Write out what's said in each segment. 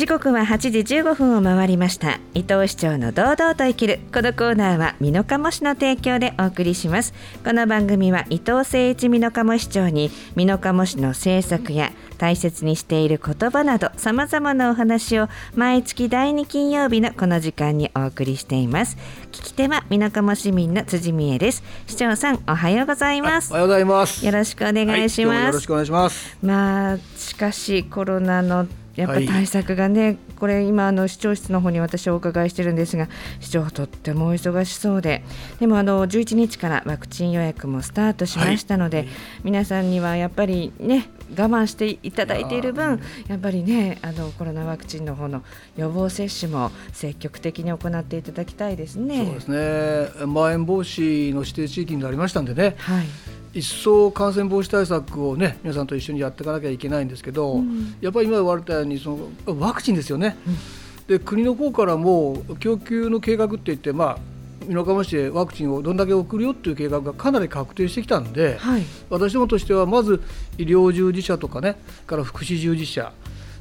時刻は8時15分を回りました。伊藤市長の堂々と生きる。このコーナーは美濃加茂市の提供でお送りします。この番組は伊藤誠一美濃加茂市長に美濃加茂市の政策や大切にしている言葉などさまざまなお話を毎月第2金曜日のこの時間にお送りしています。聞き手は美濃加茂市民の辻美恵です。市長さんおはようございます。おはようございます。よろしくお願いします、はい、よろしくお願いします。まあしかしコロナのやっぱ対策がね、はい、これ今あの市長室の方に私はお伺いしてるんですが市長とってもお忙しそうで。でもあの11日からワクチン予約もスタートしましたので、はい、皆さんにはやっぱりね我慢していただいている分やっぱりねあのコロナワクチンの方の予防接種も積極的に行っていただきたいですね。そうですね。まん延防止の指定地域になりましたんでね、はい一層感染防止対策をね皆さんと一緒にやっていかなきゃいけないんですけど、うん、やっぱり今言われたようにそのワクチンですよね。うん、で国の方からも供給の計画って言ってまあ美濃加茂市へワクチンをどんだけ送るよっていう計画がかなり確定してきたんで、はい、私どもとしてはまず医療従事者とかねから福祉従事者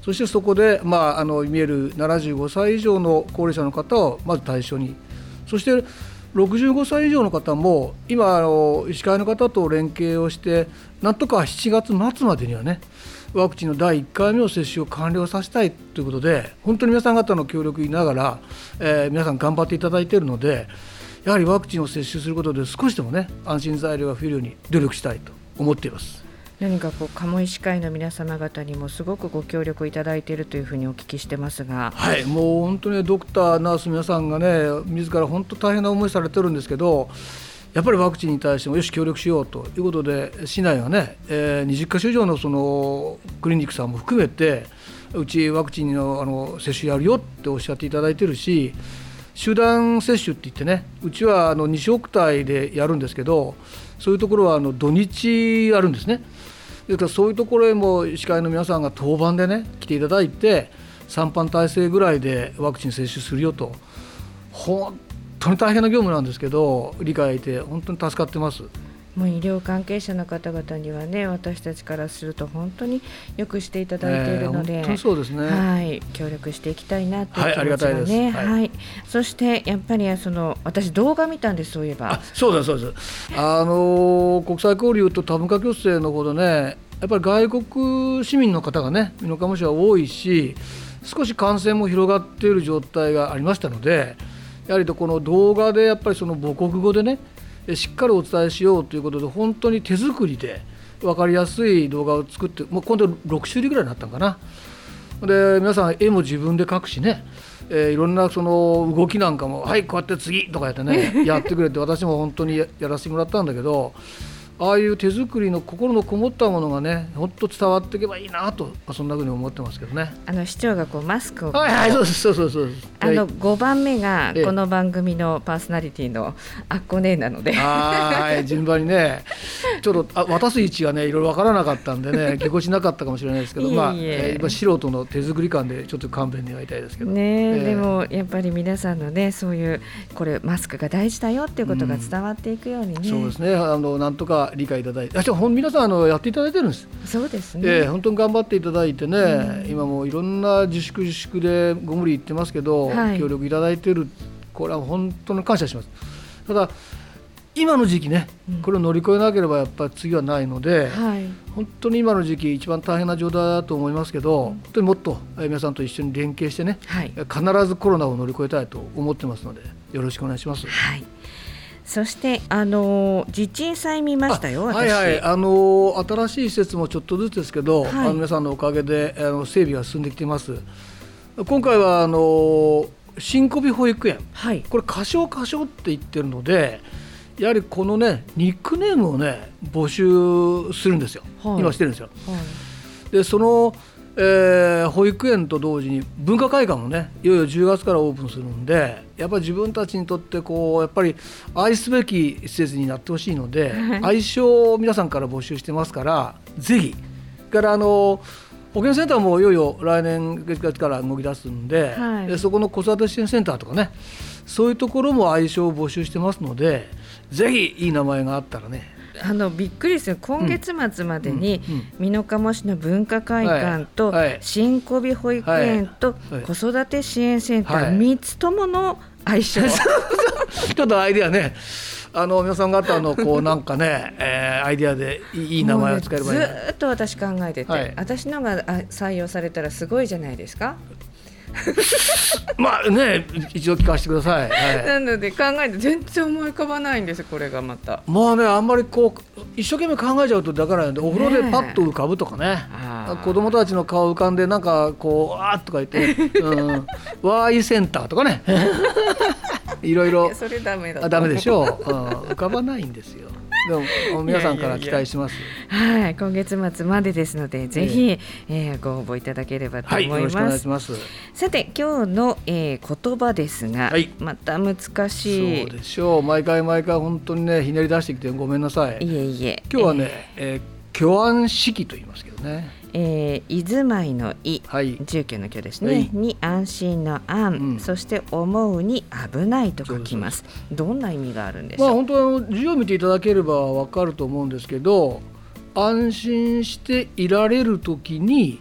そしてそこで、まあ、あの見える75歳以上の高齢者の方をまず対象に。そして65歳以上の方も今あの医師会の方と連携をしてなんとか7月末までにはねワクチンの第1回目の接種を完了させたいということで本当に皆さん方の協力いながら、えー、皆さん頑張っていただいているのでやはりワクチンを接種することで少しでもね安心材料が増えるように努力したいと思っています。何かこう鴨医師会の皆様方にもすごくご協力いただいているというふうにお聞きしてますが、はい、もう本当にドクター、ナース皆さんがね自ら本当大変な思いされてるんですけどやっぱりワクチンに対してもよし協力しようということで市内はね、えー、20か所以上のそのクリニックさんも含めてうちワクチンのあの接種やるよっておっしゃっていただいてるし集団接種って言ってねうちはあの西奥体でやるんですけどそういうところはあの土日あるんですね。そういうところへも医師会の皆さんが当番でね来ていただいて3班体制ぐらいでワクチン接種するよと本当に大変な業務なんですけど理解いて本当に助かってます。もう医療関係者の方々にはね私たちからすると本当によくしていただいているので、えー、そうですね、はい、協力していきたいなという気持ちがね、はい、はい、そしてやっぱりその私動画見たんですそういえばそうですそうです。あの国際交流と多文化共生のほどねやっぱり外国市民の方がね美濃加茂市は多いし少し感染も広がっている状態がありましたのでやはりこの動画でやっぱりその母国語でねしっかりお伝えしようということで本当に手作りで分かりやすい動画を作ってもう今度6種類ぐらいになったのかな。で皆さん絵も自分で描くしね、えー、いろんなその動きなんかも「はいこうやって次」とかやってねやってくれて私も本当にやらせてもらったんだけどああいう手作りの心のこもったものがねほんと伝わっていけばいいなとそんなふうに思ってますけどね。あの市長がこうマスクを。はいはいそうそうそうそう。あの5番目がこの番組のパーソナリティのあっこねなので。はい順番にね。ちょっとあ渡す位置がねいろいろ分からなかったんでねぎこちなかったかもしれないですけどまあ、えー、今素人の手作り感でちょっと勘弁願いたいですけど。ね、えー、でもやっぱり皆さんのねそういうこれマスクが大事だよっていうことが伝わっていくようにね、うん、そうですね。あのなんとか理解いただいて。あじゃあ皆さんあのやっていただいてるんです。そうですね、えー、本当に頑張っていただいてね、うん、今もいろんな自粛自粛でご無理言ってますけど、はい、協力いただいてる。これは本当に感謝します。ただ今の時期ね、これを乗り越えなければやっぱり次はないので、はい、本当に今の時期一番大変な状態だと思いますけど、本当にもっと皆さんと一緒に連携してね、はい、必ずコロナを乗り越えたいと思ってますのでよろしくお願いします。はいそしてあの地震祭見ましたよ。はいはいあの新しい施設もちょっとずつですけど、はい、あの皆さんのおかげであの整備が進んできています。今回はあの新小美保育園、はい、これ歌唱歌唱って言ってるので。やはりこのねニックネームをね募集するんですよ、はい、今してるんですよ。はい、でその、えー、保育園と同時に文化会館もねいよいよ10月からオープンするんでやっぱり自分たちにとってこうやっぱり愛すべき施設になってほしいので、愛称を皆さんから募集してますからぜひからあの保健センターもいよいよ来年月月から動き出すんではい、でそこの子育て支援センターとかねそういうところも愛称を募集してますのでぜひいい名前があったらねあのびっくりする今月末までに美濃加茂市の文化会館と新小美保育園と子育て支援センター3つともの相性 ちょっとアイディアね。あの皆さん方のこう なんかね、えー、アイディアでいい名前を使えればいい、ね、ずっと私考えてて、はい、私のが採用されたらすごいじゃないですか。まあね一度聞かせてください、はい、なので考えて全然思い浮かばないんですこれがまた。まあねあんまりこう一生懸命考えちゃうとだからお風呂でパッと浮かぶとかね。ね子供たちの顔浮かんでなんかこう「あー」とか言って「うん、ワーイセンター」とかね。いろいろ。それダメだダメでしょう、うん、浮かばないんですよでも皆さんから期待します。はい今月末までですのでぜひ、えー、ご応募いただければと思います。はい、ます。さて今日の、えー、言葉ですが、はい、また難しい。そうでしょう。毎回毎回本当にねひねり出してきてごめんなさい。いえいえ。今日はね、えー、えー、巨安式と言いますけどねえー、居住まいのい、はい、住居の居ですね、はい、に安心の安、うん、そして思うに危ないと書きます。どんな意味があるんでしょう、まあ、本当は字を見ていただければわかると思うんですけど安心していられる時に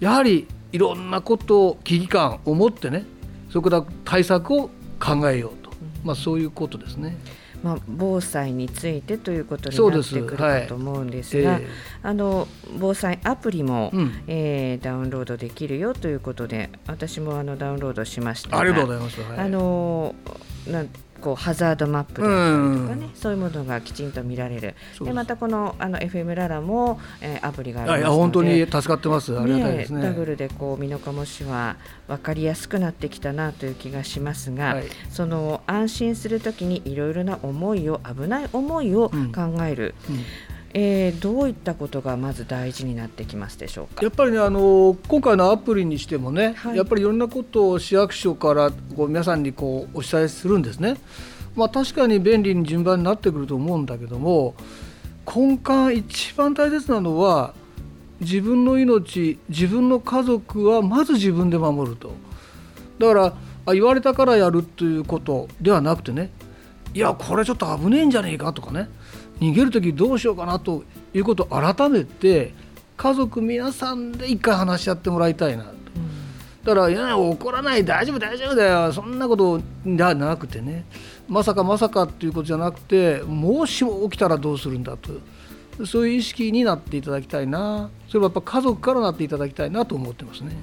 やはりいろんなことを危機感を持ってねそこから対策を考えようと、まあ、そういうことですね。まあ、防災についてということになってくるかと思うんですが、はい。えー、あの防災アプリも、うん、えー、ダウンロードできるよということで私もあのダウンロードしましたありがとうございます、はい、あのなんこうハザードマップだったりとかね、うん、そういうものがきちんと見られる。でまたこのあの FM ララも、えー、アプリがありますので本当に助かってます。ありがたいですね、ダブルでこう美濃加茂市は分かりやすくなってきたなという気がしますが、はい、その安心するときにいろいろな思いを危ない思いを考える、うんうんえー、どういったことがまず大事になってきますでしょうか？やっぱりねあの今回のアプリにしてもね、はい、やっぱりいろんなことを市役所からこう皆さんにこうお伝えするんですね。まあ、確かに便利に順番になってくると思うんだけども根幹一番大切なのは自分の命自分の家族はまず自分で守ると。だからあ言われたからやるということではなくてねいやこれちょっと危ねえんじゃねえかとかね逃げる時どうしようかなということを改めて家族皆さんで一回話し合ってもらいたいなと。だから「いや怒らない大丈夫大丈夫だよそんなことではなくてねまさかまさかっていうことじゃなくてもしも起きたらどうするんだとそういう意識になっていただきたいなそれはやっぱ家族からなっていただきたいなと思ってますね。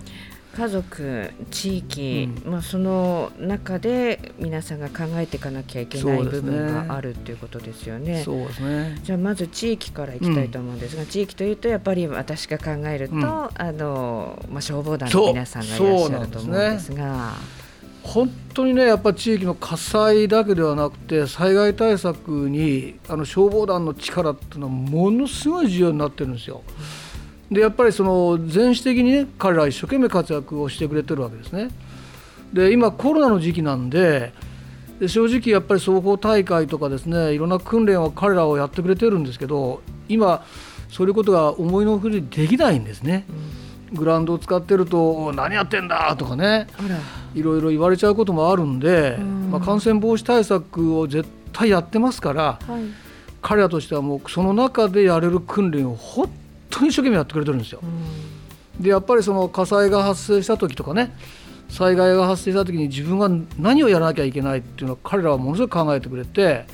家族地域、うん、まあ、その中で皆さんが考えていかなきゃいけない部分があるっていうことですよね。そうですねじゃあまず地域からいきたいと思うんですが、うん、地域というとやっぱり私が考えると、うん、あのまあ、消防団の皆さんがいらっしゃると思うんですが。本当にねやっぱ地域の火災だけではなくて災害対策にあの消防団の力っていうのはものすごい重要になってるんですよ。うんでやっぱりその全市的にね彼らは一生懸命活躍をしてくれてるわけですね。で今コロナの時期なんで正直やっぱり総合大会とかですねいろんな訓練を彼らをやってくれてるんですけど今そういうことが思いのほりできないんですね。うん、グラウンドを使ってると何やってんだとかね。いろいろ言われちゃうこともあるんで、まあ、感染防止対策を絶対やってますから、はい、彼らとしてはもうその中でやれる訓練をほっ当に一生懸命やってくれてるんですよ。でやっぱりその火災が発生した時とかね災害が発生した時に自分が何をやらなきゃいけないっていうのは彼らはものすごく考えてくれて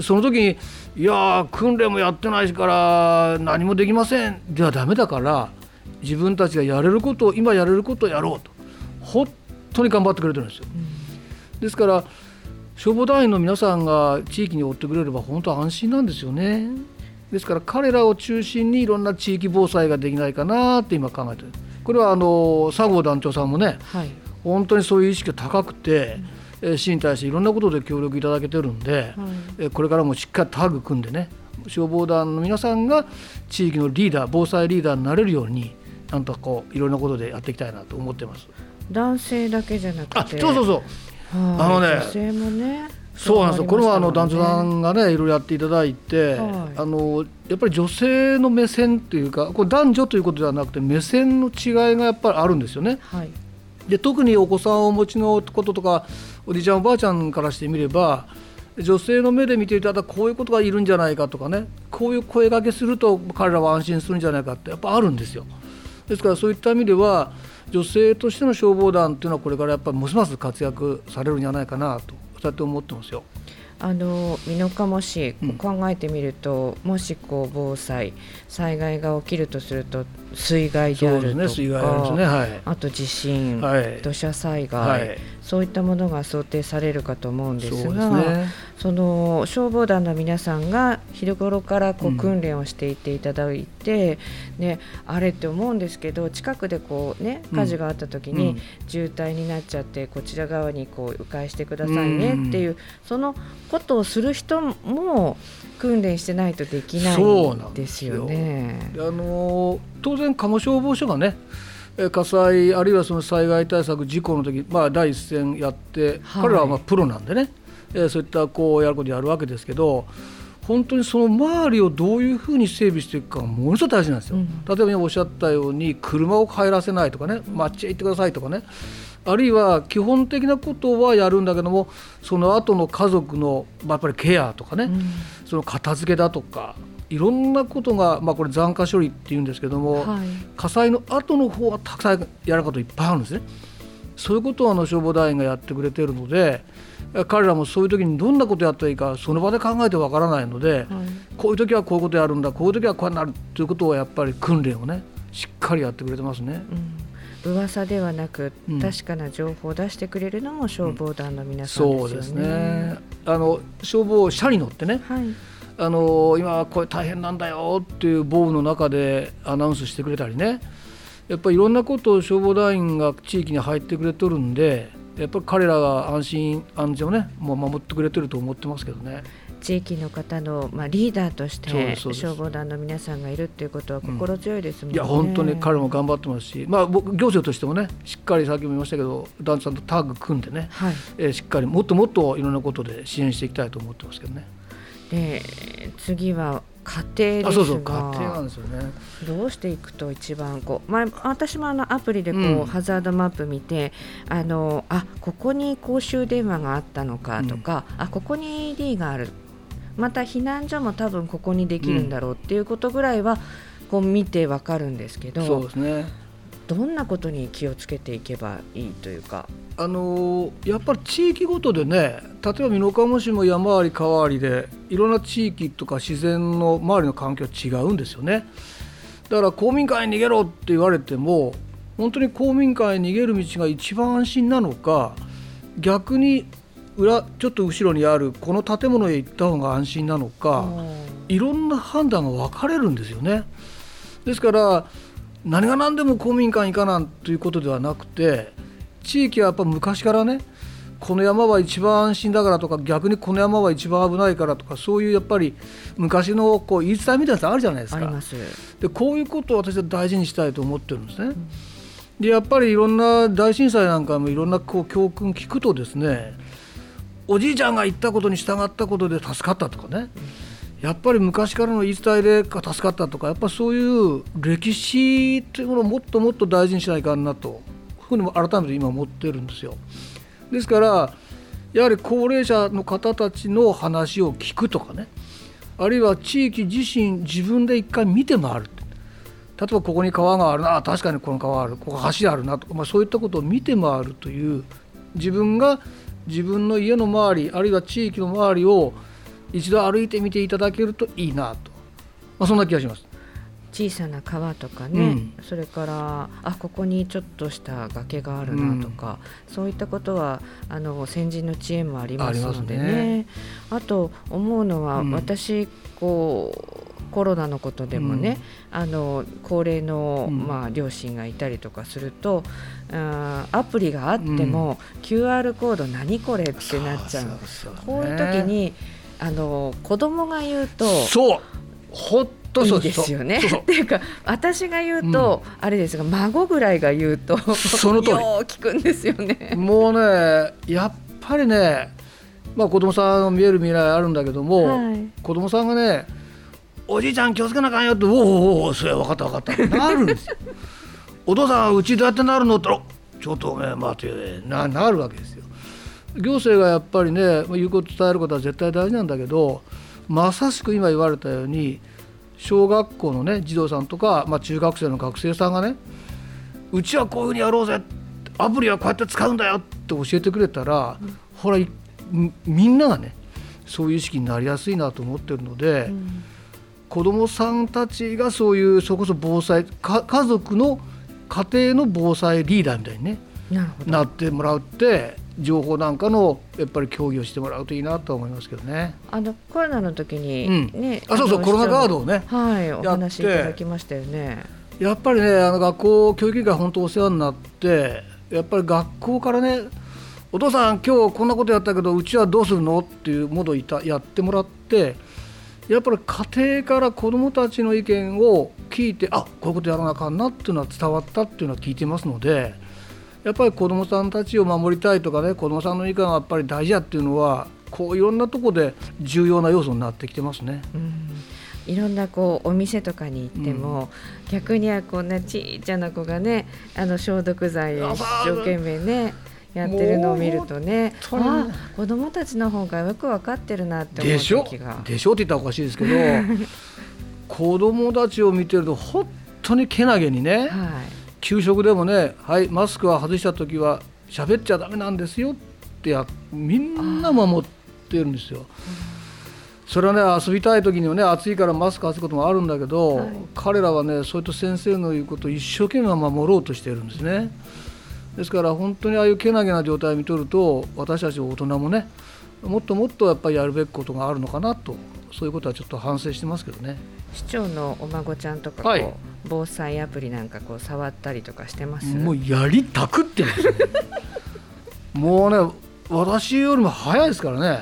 その時に「いや訓練もやってないから何もできません」ではダメだから自分たちがやれることを今やれることをやろうと本当に頑張ってくれてるんですよ。ですから消防団員の皆さんが地域に追ってくれれば本当安心なんですよね。ですから彼らを中心にいろんな地域防災ができないかなって今考えてる。これはあの佐合団長さんもね、はい、本当にそういう意識が高くて、うん、市に対していろんなことで協力いただけてるんで、はい、これからもしっかりタッグ組んでね消防団の皆さんが地域のリーダー防災リーダーになれるようになんとこういろんなことでやっていきたいなと思ってます。男性だけじゃなくて。そうそうそう。あのね女性もねそうなんですよ、これはあの男女さんがねいろいろやっていただいて、はい、あのやっぱり女性の目線っていうかこれ男女ということではなくて目線の違いがやっぱりあるんですよね。はい、で特にお子さんをお持ちのこととかおじいちゃんおばあちゃんからしてみれば女性の目で見ていたらこういうことがいるんじゃないかとかねこういう声がけすると彼らは安心するんじゃないかってやっぱあるんですよ。ですからそういった意味では女性としての消防団っていうのはこれからやっぱりますます活躍されるんじゃないかなとそうやって思ってますよ。あの美濃加茂市考えてみると、うん、もしこう防災災害が起きるとすると水害であるとか、ねねはい、あと地震、はい、土砂災害、はい、そういったものが想定されるかと思うんですが、ね、その消防団の皆さんが昼頃からこう訓練をしていていただいて、うん、ね、あれって思うんですけど近くでこう、ね、火事があった時に渋滞になっちゃってこちら側にこう迂回してくださいねっていう、うん、そのことをする人も訓練してないとできないんですよね。あの当然鴨消防署がね火災あるいはその災害対策事故の時、まあ、第一線やって、はい、彼らはまあプロなんでね、えー、そういったこうやることやるわけですけど本当にその周りをどういうふうに整備していくかがものすごく大事なんですよ。うん、例えば今おっしゃったように車を入らせないとかね街へ行ってくださいとかね。あるいは基本的なことはやるんだけどもその後の家族のやっぱりケアとかね、うん、その片付けだとかいろんなことが、まあ、これ残火処理っていうんですけども、はい、火災の後の方はたくさんやることいっぱいあるんですね。そういうことをあの消防団員がやってくれているので彼らもそういう時にどんなことやったらいいかその場で考えてわからないので、はい、こういう時はこういうことやるんだこういう時はこうなるということをやっぱり訓練をねしっかりやってくれてますね。うん、噂ではなく、確かな情報を出してくれるのも消防団の皆さんですよね。そうですね。あの消防車に乗ってね、はいあの今これ大変なんだよっていう防雨の中でアナウンスしてくれたりね。やっぱりいろんなことを消防団員が地域に入ってくれとるんでやっぱり彼らが安心安全をねもう守ってくれてると思ってますけどね。地域の方の、まあ、リーダーとして消防団の皆さんがいるっていうことは心強いですもんね、うん、いや本当に彼も頑張ってますし、まあ、僕行政としてもねしっかりさっきも言いましたけど団地さんとタッグ組んでね、はい、えー、しっかりもっともっといろんなことで支援していきたいと思ってますけどね。で次は家庭ですがそうそう家庭なんですよね。どうしていくと一番こう、まあ、私もあのアプリでこう、うん、ハザードマップ見てあのあここに公衆電話があったのかとか、うん、あここに ED がある。また避難所も多分ここにできるんだろうっていうことぐらいはこう見てわかるんですけど、そうですねどんなことに気をつけていけばいいというか？あのやっぱり地域ごとでね例えば美濃加茂市も山あり川ありでいろんな地域とか自然の周りの環境違うんですよねだから公民館に逃げろって言われても本当に公民館に逃げる道が一番安心なのか逆に裏ちょっと後ろにあるこの建物へ行った方が安心なのかいろんな判断が分かれるんですよね。ですから何が何でも公民館行かなんということではなくて地域はやっぱ昔からねこの山は一番安心だからとか逆にこの山は一番危ないからとかそういうやっぱり昔のこう言い伝えみたいなやつあるじゃないですか。でこういうことを私は大事にしたいと思ってるんですね。うん、でやっぱりいろんな大震災なんかもいろんなこう教訓聞くとですねおじいちゃんが言ったことに従ったことで助かったとかね、うん、やっぱり昔からの言い伝えで助かったとかやっぱそういう歴史っていうものをもっともっと大事にしないかんなと。ふうにも改めて今思ってるんですよ。ですからやはり高齢者の方たちの話を聞くとかね。あるいは地域自身自分で一回見て回る。例えばここに川があるな。確かにこの川ある。ここ橋あるなと。か、まあ、そういったことを見て回るという自分が自分の家の周りあるいは地域の周りを一度歩いてみていただけるといいなと、まあ、そんな気がします。小さな川とかね、うん、それからあここにちょっとした崖があるなとか、うん、そういったことはあの先人の知恵もありますのでね。あ、ね、と思うのは、うん、私こうコロナのことでもね、あの高齢の、まあ、両親がいたりとかするとあアプリがあっても、QR コード何これってなっちゃう。こういう時にあの子供が言うとそうほっいいですよね。っていうか私が言うと、うん、あれですが孫ぐらいが言うとその通り聞くんですよね。もうねやっぱりねまあ子供さん見える未来あるんだけども、はい、子供さんがねおじいちゃん気をつけなあかんよっておおおそれ分かった分かったなるんですよ。お父さんうちどうやってなるのってちょっとね待てななるわけですよ。行政がやっぱりね言うこと伝えることは絶対大事なんだけどまさしく今言われたように小学校のね児童さんとか、まあ、中学生の学生さんがねうちはこういうふうにやろうぜアプリはこうやって使うんだよって教えてくれたら、うん、ほらみんながねそういう意識になりやすいなと思ってるので、うん、子どもさんたちがそういうそこそ防災家族の家庭の防災リーダーみたいにねなってもらうって情報なんかのやっぱり協議をしてもらうといいなと思いますけどね。あのコロナの時にね、うん、あそうそうコロナカードをね、はい、お話いただきましたよね。やっぱりねあの学校教育委員会本当お世話になってやっぱり学校からねお父さん今日こんなことやったけどうちはどうするのっていうものをやってもらってやっぱり家庭から子どもたちの意見を聞いてあこういうことやらなあかんなっていうのは伝わったっていうのは聞いてますのでやっぱり子どもさんたちを守りたいとかね子どもさんの意見はやっぱり大事やっていうのはこういろんなとこで重要な要素になってきてますね。うん。いろんなこうお店とかに行っても、うん、逆にはこんなちっちゃな子がねあの消毒剤を一生懸命ねやってるのを見るとねあ子供たちの方がよく分かってるなって思う時が。でしょって言ったらおかしいですけど 子供たちを見てると本当にけなげにね、はい、給食でもね「はいマスクは外した時は喋っちゃだめなんですよ」ってやみんな守ってるんですよ。それはね遊びたい時にはね暑いからマスク外すこともあるんだけど、はい、彼らはねそういった先生の言うことを一生懸命守ろうとしてるんですね。ですから本当にああいうけなげな状態を見とると私たち大人もねもっともっとやっぱりやるべきことがあるのかなとそういうことはちょっと反省してますけどね。市長のお孫ちゃんとかこう、はい、防災アプリなんかこう触ったりとかしてます？もうやりたくってますもうね私よりも早いですからね。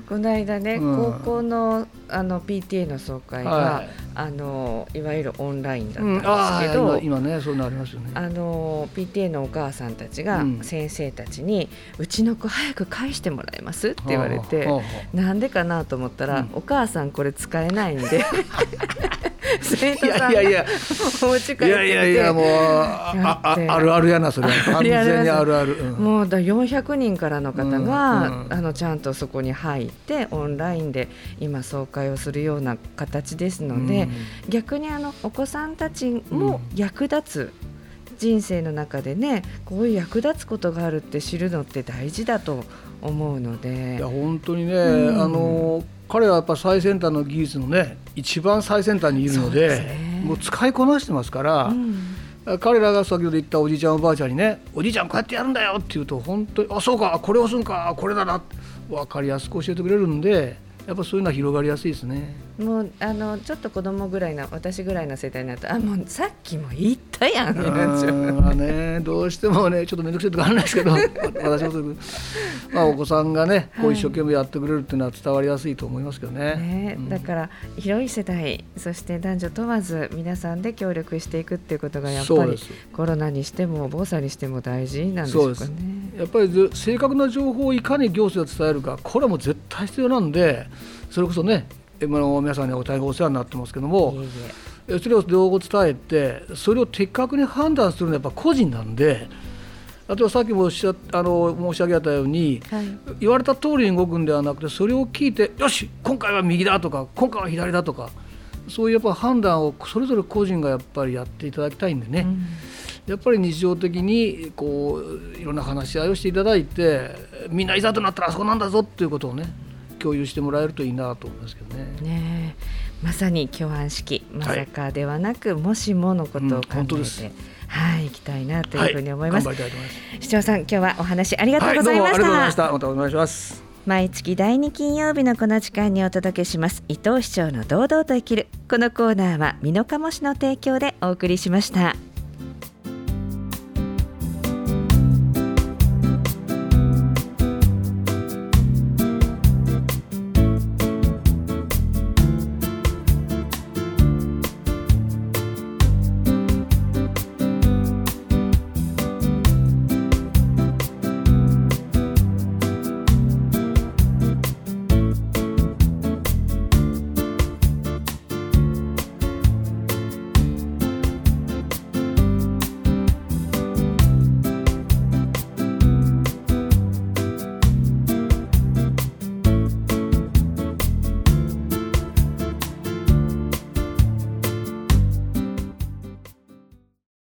この間ね、うん、高校のあの PTA の総会が、はい、あのいわゆるオンラインだったんですけど、うん、今ねそうなりますよね。あの PTA のお母さんたちが先生たちに、うん、うちの子早く返してもらえます？って言われて、なんでかなと思ったら、お母さんこれ使えないんで 生徒さんいやいやいや。お家帰っていやいやいやもうあああるあるやなそれは。完全にあるある、うん、もうだ400人からの方が、うんうん、あのちゃんとそこに入ってオンラインで今総会をするような形ですので、逆にあのお子さんたちも役立つ、人生の中でねこういう役立つことがあるって知るのって大事だと思うので。いや本当にね、うん、あの彼はやっぱ最先端の技術のね一番最先端にいるので、ね、もう使いこなしてますから、うん、彼らが先ほど言ったおじいちゃんおばあちゃんにねおじいちゃんこうやってやるんだよって言うと本当にあそうかこれをするんかこれだな分かりやすく教えてくれるんでやっぱそういうのは広がりやすいですね。もうあのちょっと子供ぐらいの私ぐらいの世代になるとあもうさっきも言ったやんまあねどうしてもねちょっと面倒くさいとかあるんですけど 私もまあお子さんがねこう一生懸命やってくれるっていうのは伝わりやすいと思いますけどね。ねうん、だから広い世代そして男女問わず皆さんで協力していくっていうことがやっぱりコロナにしても防災にしても大事なんですかね。やっぱり正確な情報をいかに行政が伝えるかこれはもう絶対必要なんでそれこそね皆さんに大変お世話になってますけどもそれを両方伝えてそれを的確に判断するのはやっぱ個人なんで。あとはさっきもおっしゃあの申し上げたように、はい、言われた通りに動くんではなくてそれを聞いてよし今回は右だとか今回は左だとかそういうやっぱ判断をそれぞれ個人がやっぱりやっていただきたいんでね、うん、やっぱり日常的にこういろんな話し合いをしていただいてみんないざとなったらあそこなんだぞっていうことをね共有してもらえるといいなと思いますけどね。ねまさに共犯式まさかではなく、はい、もしものことを考えて、うん、はい、行きたいなというふうに思います。はい、市長さん、今日はお話ありがとうございました。はい、ままたお願いします。毎月第2金曜日のこの時間にお届けします伊藤市長の堂々と生きるこのコーナーは美濃加茂市の提供でお送りしました。